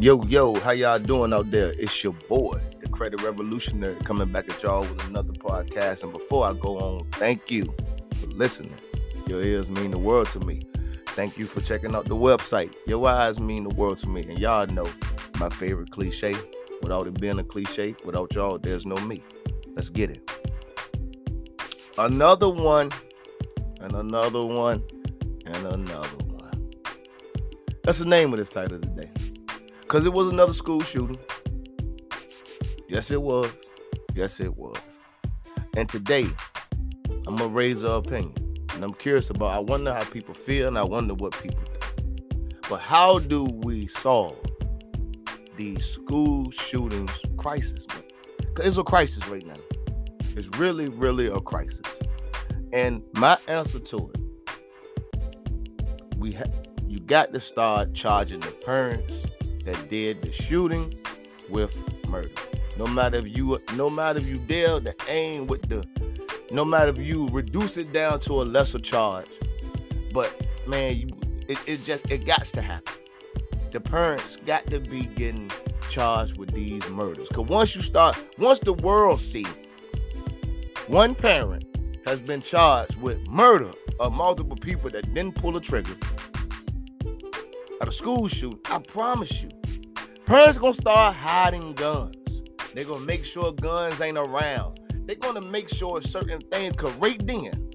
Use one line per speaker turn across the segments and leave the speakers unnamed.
Yo, yo, how y'all doing out there? It's your boy, the Credit Revolutionary, coming back at y'all with another podcast. And before I go on, thank you for listening. Your ears mean the world to me. Thank you for checking out the website. Your eyes mean the world to me. And y'all know my favorite cliche. Without it being a cliche, without y'all, there's no me. Let's get it. Another one, and another one, and another one. That's the name of this title today. Because it was another school shooting. Yes, it was. Yes, it was. And today, I'm to raise our opinion. And I'm curious about, I wonder how people feel and I wonder what people. But how do we solve the school shootings crisis? Because it's a crisis right now. It's really, really a crisis. And my answer to it, we ha- you got to start charging the parents that did the shooting with murder. No matter if you no matter if you dare to aim with the no matter if you reduce it down to a lesser charge. But man, you it, it just it got to happen. The parents got to be getting charged with these murders. Cause once you start, once the world see one parent has been charged with murder of multiple people that didn't pull a trigger at a school shoot, I promise you, Parents gonna start hiding guns. They're gonna make sure guns ain't around. They're gonna make sure certain things, cause right then,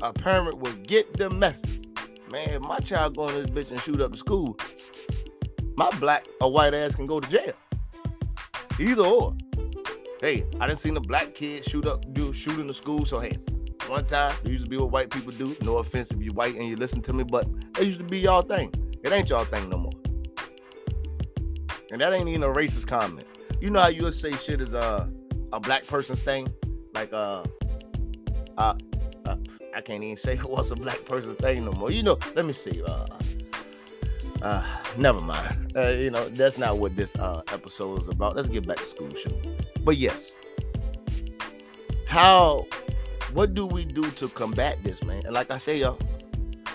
a parent will get the message. Man, if my child going to this bitch and shoot up the school, my black or white ass can go to jail. Either or. Hey, I didn't see the black kid shoot up, do shoot in the school. So hey, one time it used to be what white people do. No offense if you're white and you listen to me, but it used to be y'all thing. It ain't y'all thing no more. And that ain't even a racist comment. You know how you say shit is a a black person's thing? Like uh uh, uh I can't even say what's a black person thing no more. You know, let me see. Uh uh never mind. Uh, you know, that's not what this uh episode is about. Let's get back to school shoot. But yes. How what do we do to combat this, man? And like I say, y'all,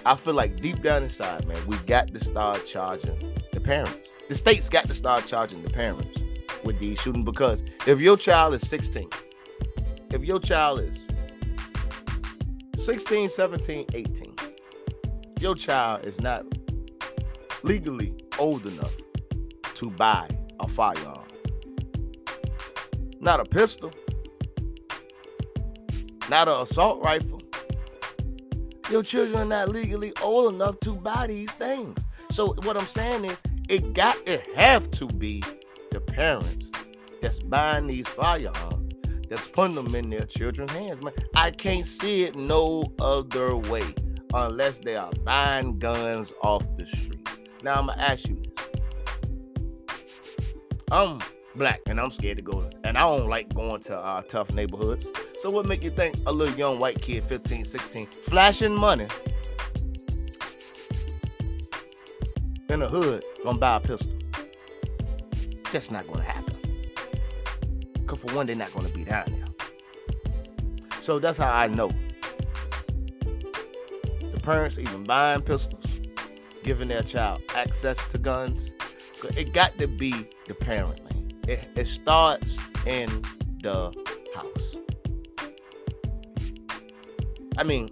I feel like deep down inside, man, we got to start charging the parents the states got to start charging the parents with these shootings because if your child is 16, if your child is 16, 17, 18, your child is not legally old enough to buy a firearm. Not a pistol, not an assault rifle. Your children are not legally old enough to buy these things. So what I'm saying is it got it have to be the parents that's buying these firearms, that's putting them in their children's hands. Man, I can't see it no other way unless they are buying guns off the street. Now I'm gonna ask you this. I'm black and I'm scared to go, and I don't like going to uh, tough neighborhoods. So what make you think a little young white kid, 15, 16, flashing money in the hood gonna buy a pistol. Just not gonna happen. Cause for one, they're not gonna be down there. So that's how I know. The parents even buying pistols, giving their child access to guns. It got to be the parent. It, it starts in the house. I mean,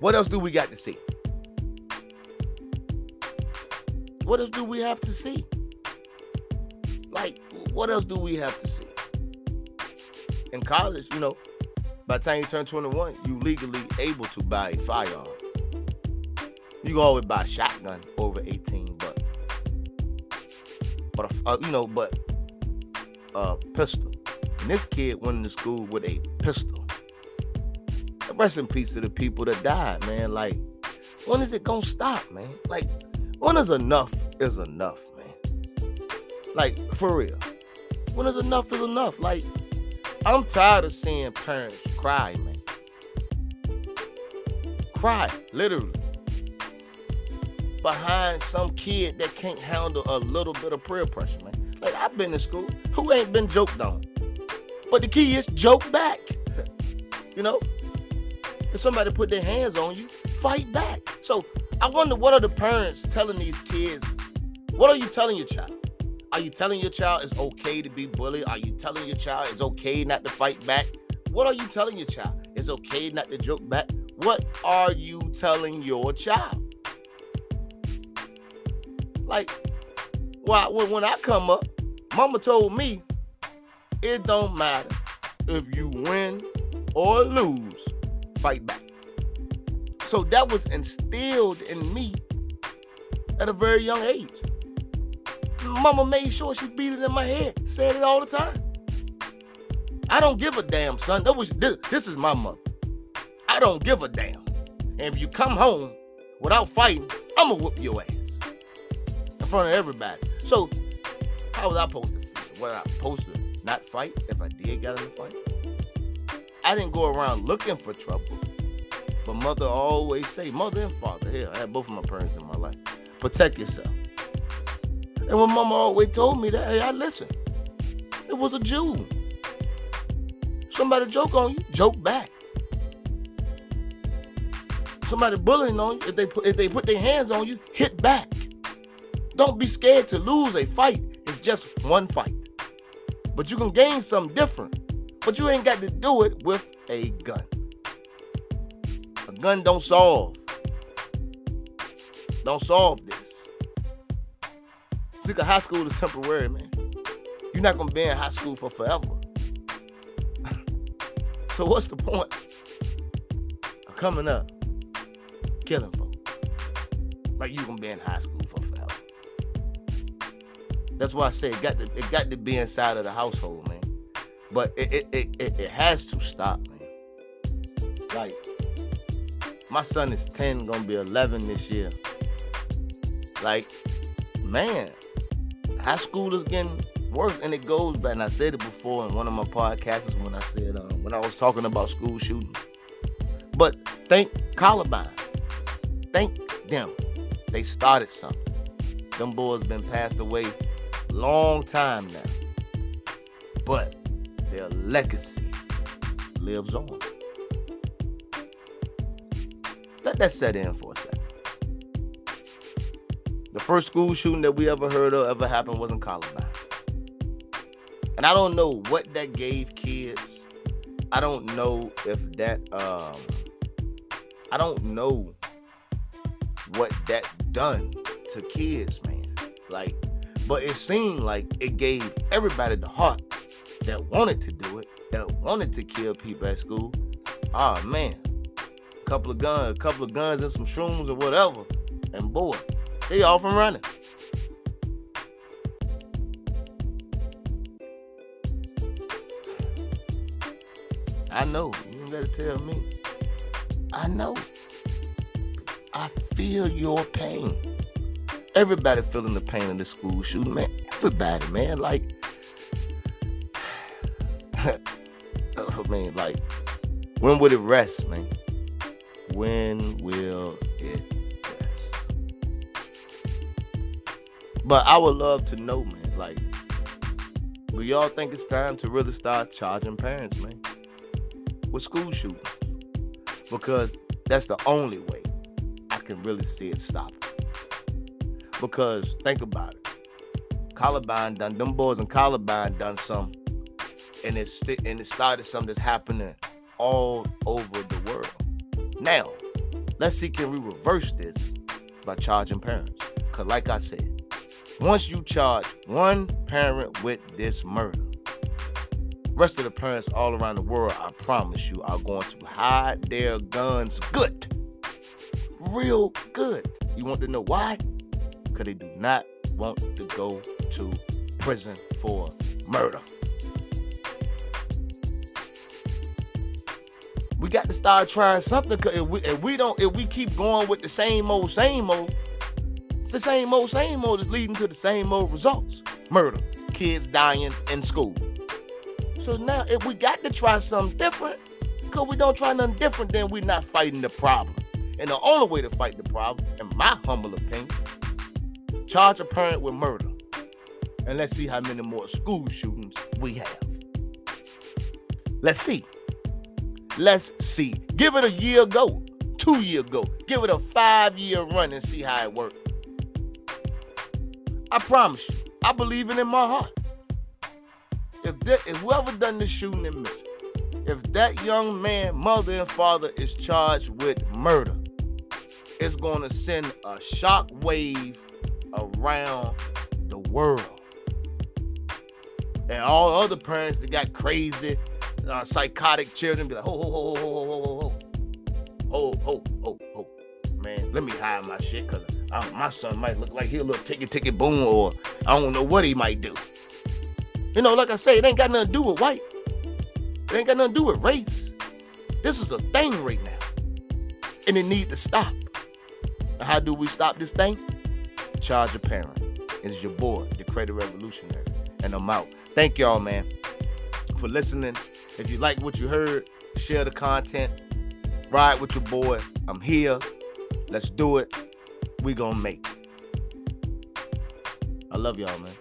what else do we got to see? What else do we have to see? Like, what else do we have to see? In college, you know, by the time you turn 21, you legally able to buy a firearm. You can always buy a shotgun over 18, but but a, uh, you know, but a pistol. And this kid went into school with a pistol. Rest in peace to the people that died, man. Like, when is it gonna stop, man? Like, when is enough is enough, man? Like, for real. When is enough is enough? Like, I'm tired of seeing parents cry, man. Cry, literally. Behind some kid that can't handle a little bit of peer pressure, man. Like, I've been in school. Who ain't been joked on? But the key is joke back. you know? If somebody put their hands on you, fight back. So I wonder what are the parents telling these kids What are you telling your child? Are you telling your child it's okay to be bullied? Are you telling your child it's okay not to fight back? What are you telling your child? It's okay not to joke back? What are you telling your child? Like, well, when I come up, mama told me it don't matter if you win or lose, fight back. So that was instilled in me at a very young age. Mama made sure she beat it in my head, said it all the time. I don't give a damn, son. That was this, this is my mother. I don't give a damn. And if you come home without fighting, I'ma whoop your ass in front of everybody. So how was I supposed to feel? I supposed to not fight if I did get in a fight? I didn't go around looking for trouble. But mother always say, mother and father, here, I had both of my parents in my life. Protect yourself. And when mama always told me that, hey, I listen. It was a Jew. Somebody joke on you, joke back. Somebody bullying on you, if they put if they put their hands on you, hit back. Don't be scared to lose a fight. It's just one fight. But you can gain something different. But you ain't got to do it with a gun. A gun don't solve. Don't solve this. See, high school is temporary, man. You're not gonna be in high school for forever. So what's the point of coming up, killing folks? Like you gonna be in high school for forever. That's why I say it got to it got to be inside of the household, man. But it it it, it, it has to stop, man. Like my son is 10, gonna be 11 this year. Like, man, high school is getting worse, and it goes back. And I said it before in one of my podcasts when I said um, when I was talking about school shootings. But thank Columbine, thank them. They started something. Them boys been passed away long time now, but their legacy lives on. Let that set in for a second. The first school shooting that we ever heard of ever happened was in Columbine. And I don't know what that gave kids. I don't know if that um I don't know what that done to kids, man. Like, but it seemed like it gave everybody the heart that wanted to do it, that wanted to kill people at school. Ah oh, man. a Couple of guns, a couple of guns and some shrooms or whatever. And boy, they off and running. I know. You don't gotta tell me. I know. I feel your pain. Everybody feeling the pain of the school shooting, man. Everybody, man. Like, oh man, like, when would it rest, man? When will it rest? But I would love to know, man. Like, do y'all think it's time to really start charging parents, man? with school shootings because that's the only way I can really see it stop. Because think about it, Columbine done them boys in Columbine done some, and and it started something that's happening all over the world. Now, let's see can we reverse this by charging parents? Cause like I said, once you charge one parent with this murder, rest of the parents all around the world, I promise you, are going to hide their guns good. Real good. You want to know why? Because they do not want to go to prison for murder. We got to start trying something. Cause if we, if we don't, if we keep going with the same old, same old, it's the same old, same old is leading to the same old results. Murder, kids dying in school. So now if we got to try something different, because we don't try nothing different, then we're not fighting the problem. And the only way to fight the problem, in my humble opinion, charge a parent with murder. And let's see how many more school shootings we have. Let's see. Let's see. Give it a year ago, two year ago. Give it a five year run and see how it works. I promise you. I believe it in my heart. If, that, if whoever done the shooting in me, if that young man, mother, and father is charged with murder, it's going to send a shock wave around the world. And all other parents that got crazy, uh, psychotic children be like, ho, ho, ho, ho, ho, ho, ho, ho, oh, ho, ho, man, let me hide my shit because my son might look like he a little ticket, ticket, boom, or I don't know what he might do. You know, like I say, it ain't got nothing to do with white. It ain't got nothing to do with race. This is a thing right now. And it needs to stop. how do we stop this thing? Charge a parent. It's your boy, the Credit Revolutionary. And I'm out. Thank y'all, man, for listening. If you like what you heard, share the content. Ride with your boy. I'm here. Let's do it. We gonna make it. I love y'all, man.